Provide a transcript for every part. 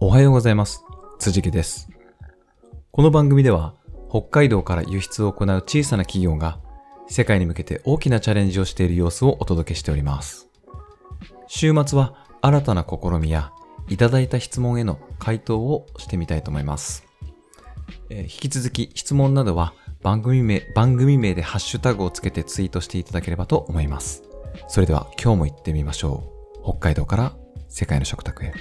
おはようございます。辻木です。この番組では、北海道から輸出を行う小さな企業が、世界に向けて大きなチャレンジをしている様子をお届けしております。週末は新たな試みや、いただいた質問への回答をしてみたいと思います。えー引き続き質問などは番組名、番組名でハッシュタグをつけてツイートしていただければと思います。それでは今日も行ってみましょう。北海道から世界の食卓へ。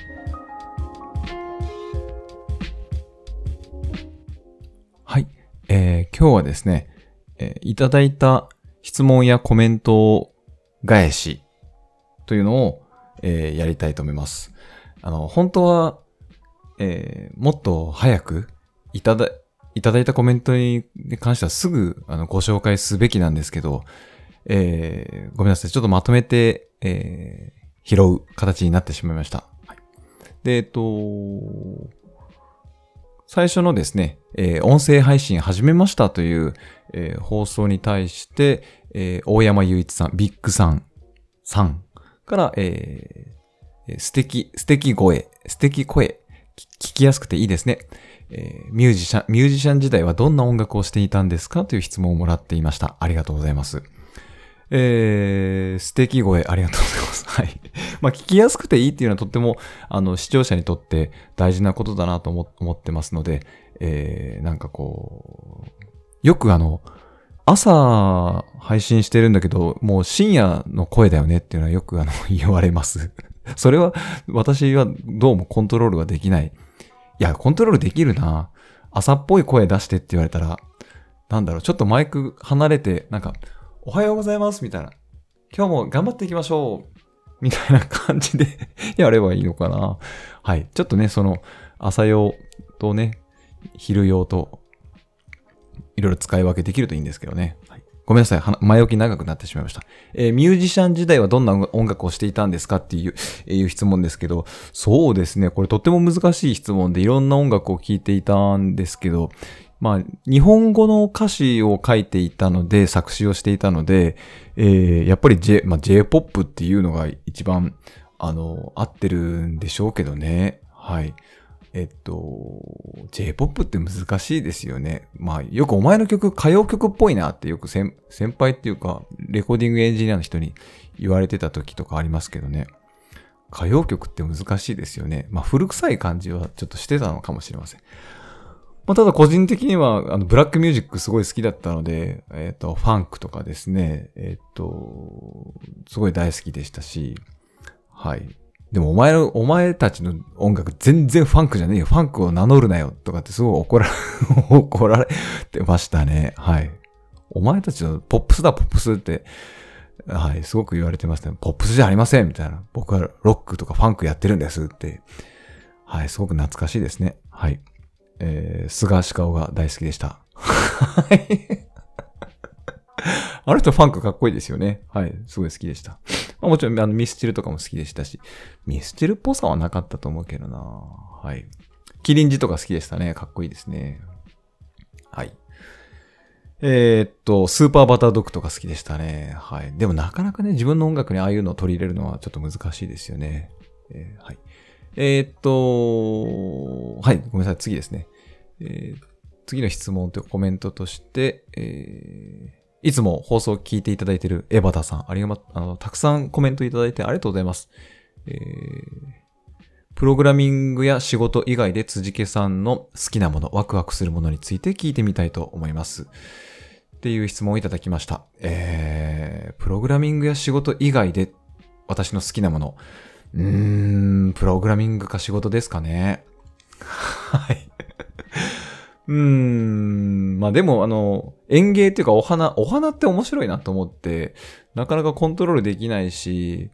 はい。えー今日はですね、えーいただいた質問やコメントを返しというのを、えーやりたいと思います。あの、本当は、えーもっと早くいただ、いただいたコメントに関してはすぐあのご紹介すべきなんですけど、えーごめんなさい。ちょっとまとめて、えー拾う形になってしまいました。はい、で、えっと、最初のですね、えー音声配信始めましたという、えー放送に対して、えー大山雄一さん、ビッグさん、さんから、えーえー素敵、素敵声、素敵声、き聞きやすくていいですね。えーミュージシャン、ミュージシャン時代はどんな音楽をしていたんですかという質問をもらっていました。ありがとうございます。えー、素敵声、ありがとうございます。はい。まあ、聞きやすくていいっていうのはとっても、あの、視聴者にとって大事なことだなと思ってますので、えー、なんかこう、よくあの、朝配信してるんだけど、もう深夜の声だよねっていうのはよくあの、言われます。それは、私はどうもコントロールができない。いや、コントロールできるな。朝っぽい声出してって言われたら、なんだろう、ちょっとマイク離れて、なんか、おはようございますみたいな。今日も頑張っていきましょうみたいな感じで やればいいのかな。はい。ちょっとね、その、朝用とね、昼用と、いろいろ使い分けできるといいんですけどね。はい、ごめんなさい。前置き長くなってしまいました。えーミュージシャン時代はどんな音楽をしていたんですかっていう、えーいう質問ですけど、そうですね。これとっても難しい質問でいろんな音楽を聴いていたんですけど、まあ、日本語の歌詞を書いていたので、作詞をしていたので、えーやっぱり J、まあ、J-POP っていうのが一番、あの、合ってるんでしょうけどね。はい。えっと、J-POP って難しいですよね。まあ、よくお前の曲歌謡曲っぽいなってよく先先輩っていうか、レコーディングエンジニアの人に言われてた時とかありますけどね。歌謡曲って難しいですよね。まあ、古臭い感じはちょっとしてたのかもしれません。まあ、ただ個人的には、あの、ブラックミュージックすごい好きだったので、えっ、と、ファンクとかですね、えっ、と、すごい大好きでしたし、はい。でもお前の、お前たちの音楽全然ファンクじゃねえよ。ファンクを名乗るなよ。とかってすごい怒ら、怒られてましたね。はい。お前たちのポップスだ、ポップスって、はい、すごく言われてましたね。ポップスじゃありませんみたいな。僕はロックとかファンクやってるんですって。はい、すごく懐かしいですね。はい。えー、菅氏顔が大好きでした。はい。あの人ファンクかっこいいですよね。はい。すごい好きでした。まあ、もちろん、あの、ミスチルとかも好きでしたし、ミスチルっぽさはなかったと思うけどなはい。キリンジとか好きでしたね。かっこいいですね。はい。えーっと、スーパーバタードッグとか好きでしたね。はい。でもなかなかね、自分の音楽にああいうのを取り入れるのはちょっと難しいですよね。えーはい。えーっと、はい。ごめんなさい。次ですね。えー次の質問とコメントとして、えーいつも放送を聞いていただいているエバタさん、ありがま、あの、たくさんコメントいただいてありがとうございます。えープログラミングや仕事以外で辻家さんの好きなもの、ワクワクするものについて聞いてみたいと思います。っていう質問をいただきました。えー、プログラミングや仕事以外で私の好きなもの。うーん、プログラミングか仕事ですかね。はい。うーん、まあでも、あの、園芸っていうかお花、お花って面白いなと思って、なかなかコントロールできないし、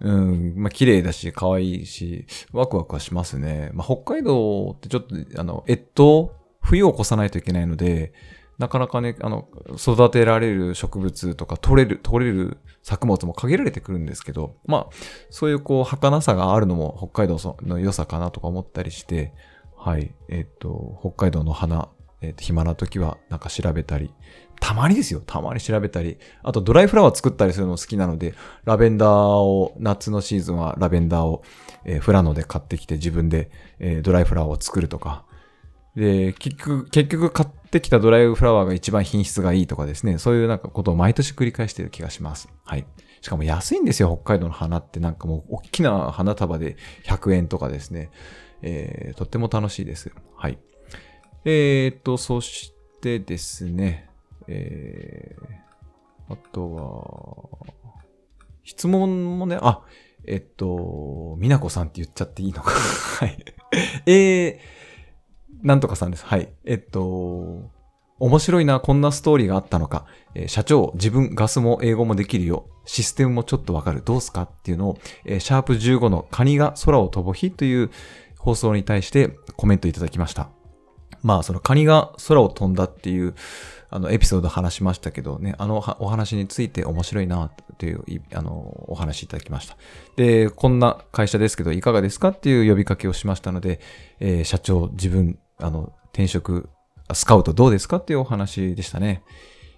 うん、まあ綺麗だし、可愛いし、ワクワクはしますね。まあ北海道ってちょっと、あの、越冬、冬を越さないといけないので、なかなかね、あの、育てられる植物とか取れる、取れる作物も限られてくるんですけど、まあ、そういうこう、儚さがあるのも北海道の良さかなとか思ったりして、はい、えっ、と、北海道の花、えっ、と、暇な時はなんか調べたり、たまにですよ。たまに調べたり。あとドライフラワー作ったりするの好きなので、ラベンダーを、夏のシーズンはラベンダーを、えー、フラノで買ってきて自分で、え、ドライフラワーを作るとか。で、結局、結局買ってきたドライフラワーが一番品質がいいとかですね。そういうなんかことを毎年繰り返している気がします。はい。しかも安いんですよ、北海道の花ってなんかもう大きな花束で100円とかですね。えー、とっても楽しいです。はい。えー、と、そしてですね、えー、あとは、質問もね、あ、えっと、みなこさんって言っちゃっていいのか。はい。えー、なんとかさんです。はい。えっと、面白いな、こんなストーリーがあったのか。えー、社長、自分、ガスも英語もできるよ。システムもちょっとわかる。どうすかっていうのを、えー、シャープ15のカニが空を飛ぶ日という放送に対してコメントいただきました。まあ、そのカニが空を飛んだっていう、あの、エピソード話しましたけどね、あのお話について面白いな、という、あの、お話いただきました。で、こんな会社ですけど、いかがですかっていう呼びかけをしましたので、えー、社長、自分、あの、転職、スカウトどうですかっていうお話でしたね。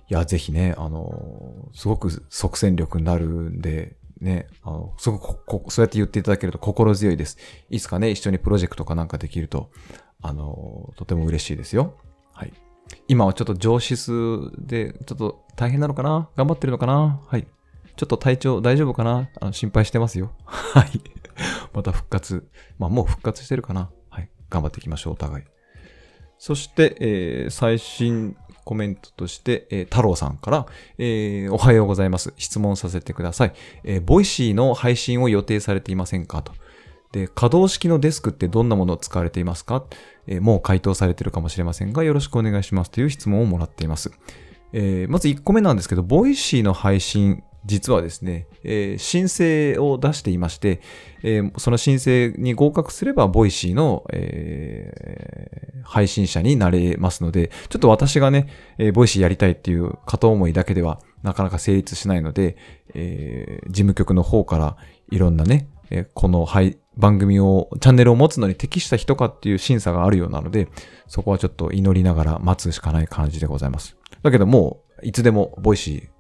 いや、ぜひね、あの、すごく即戦力になるんで、ね、あの、すごくこ、そうやって言っていただけると心強いです。いつかね、一緒にプロジェクトかなんかできると、あの、とても嬉しいですよ。はい。今はちょっと上司数で、ちょっと大変なのかな？頑張ってるのかな？はい。ちょっと体調大丈夫かな？あの心配してますよ。はい。また復活。まあもう復活してるかな？はい。頑張っていきましょう、お互い。そして、えー、最新コメントとして、えー、太郎さんから、えー、おはようございます。質問させてください。えー、 Voicy の配信を予定されていませんか？と。で、可動式のデスクってどんなものを使われていますか、えー、もう回答されているかもしれませんが、よろしくお願いしますという質問をもらっています。えー、まず1個目なんですけど、 Voicy の配信実はですね、えー、申請を出していまして、えー、その申請に合格すれば、 Voicy の、えー、配信者になれますので、ちょっと私がね、えー、 Voicy やりたいっていう片思いだけではなかなか成立しないので、えー、事務局の方からいろんなね、えー、この、はい、番組を、チャンネルを持つのに適した人かっていう審査があるようなので、そこはちょっと祈りながら待つしかない感じでございます。だけどもう、いつでも Voicy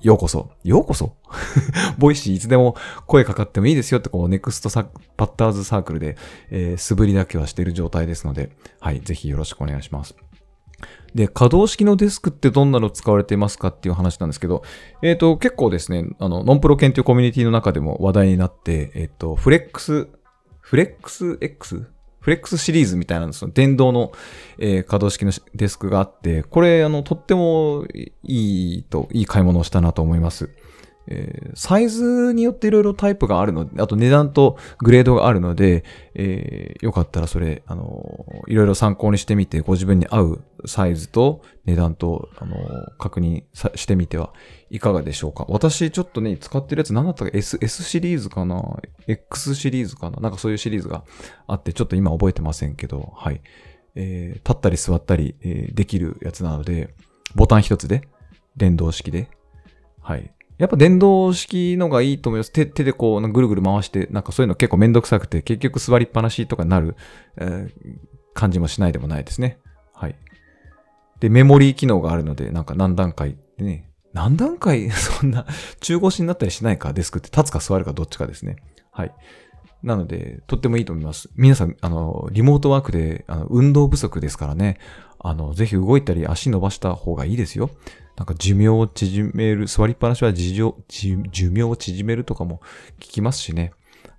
ようこそ。ようこそ？Voicy いつでも声かかってもいいですよって、こう、ネクストバッターズサークルで、えー、素振りだけはしている状態ですので、はい、ぜひよろしくお願いします。で、可動式のデスクってどんなの使われていますかっていう話なんですけど、えっ、ー、と、結構ですね、あの、ノンプロ研究コミュニティの中でも話題になって、えっ、ー、と、フレックス、フレックス X? フレックスシリーズみたいなその電動の、えー、可動式のデスクがあって、これ、あの、とってもいいと、いい買い物をしたなと思います。えー、サイズによっていろいろタイプがあるので、あと値段とグレードがあるので、えー、よかったらそれ、あのいろいろ参考にしてみて、ご自分に合うサイズと値段と、あの確認してみてはいかがでしょうか。私ちょっとね、使ってるやつ何だったか S, S シリーズかな ?X シリーズかな？なんかそういうシリーズがあって、ちょっと今覚えてませんけど、はい。えー、立ったり座ったり、え、できるやつなので、ボタン一つで、電動式で、はい。やっぱ電動式のがいいと思います。手手でこうぐるぐる回して、なんかそういうの結構めんどくさくて、結局座りっぱなしとかになる、えー、感じもしないでもないですね。はい。で、メモリー機能があるので、なんか何段階でね、何段階？そんな中腰になったりしないか、デスクって立つか座るかどっちかですね。はい。なので、とってもいいと思います。皆さん、あの、リモートワークで、あの、運動不足ですからね、あの、ぜひ動いたり足伸ばした方がいいですよ。なんか寿命を縮める、座りっぱなしは寿命を縮めるとかも聞きますしね。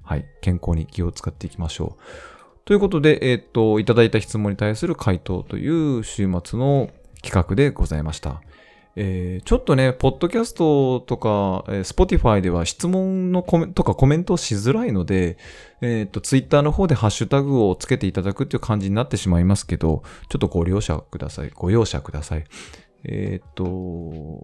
はい。健康に気を使っていきましょう。ということで、えっ、と、いただいた質問に対する回答という週末の企画でございました。えー、ちょっとね、ポッドキャストとか、えー、Spotify では質問のコメとかコメントしづらいので、えっ、と、Twitter の方でハッシュタグをつけていただくっていう感じになってしまいますけど、ちょっとご了承ください。ご容赦ください。えっ、と、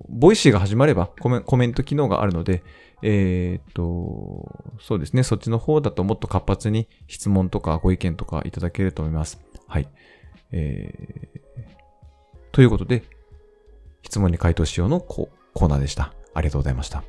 Voicy が始まればコメコメント機能があるので、えっ、と、そうですね、そっちの方だともっと活発に質問とかご意見とかいただけると思います。はい。えー、ということで、質問に回答しようのコーナーでした。ありがとうございました。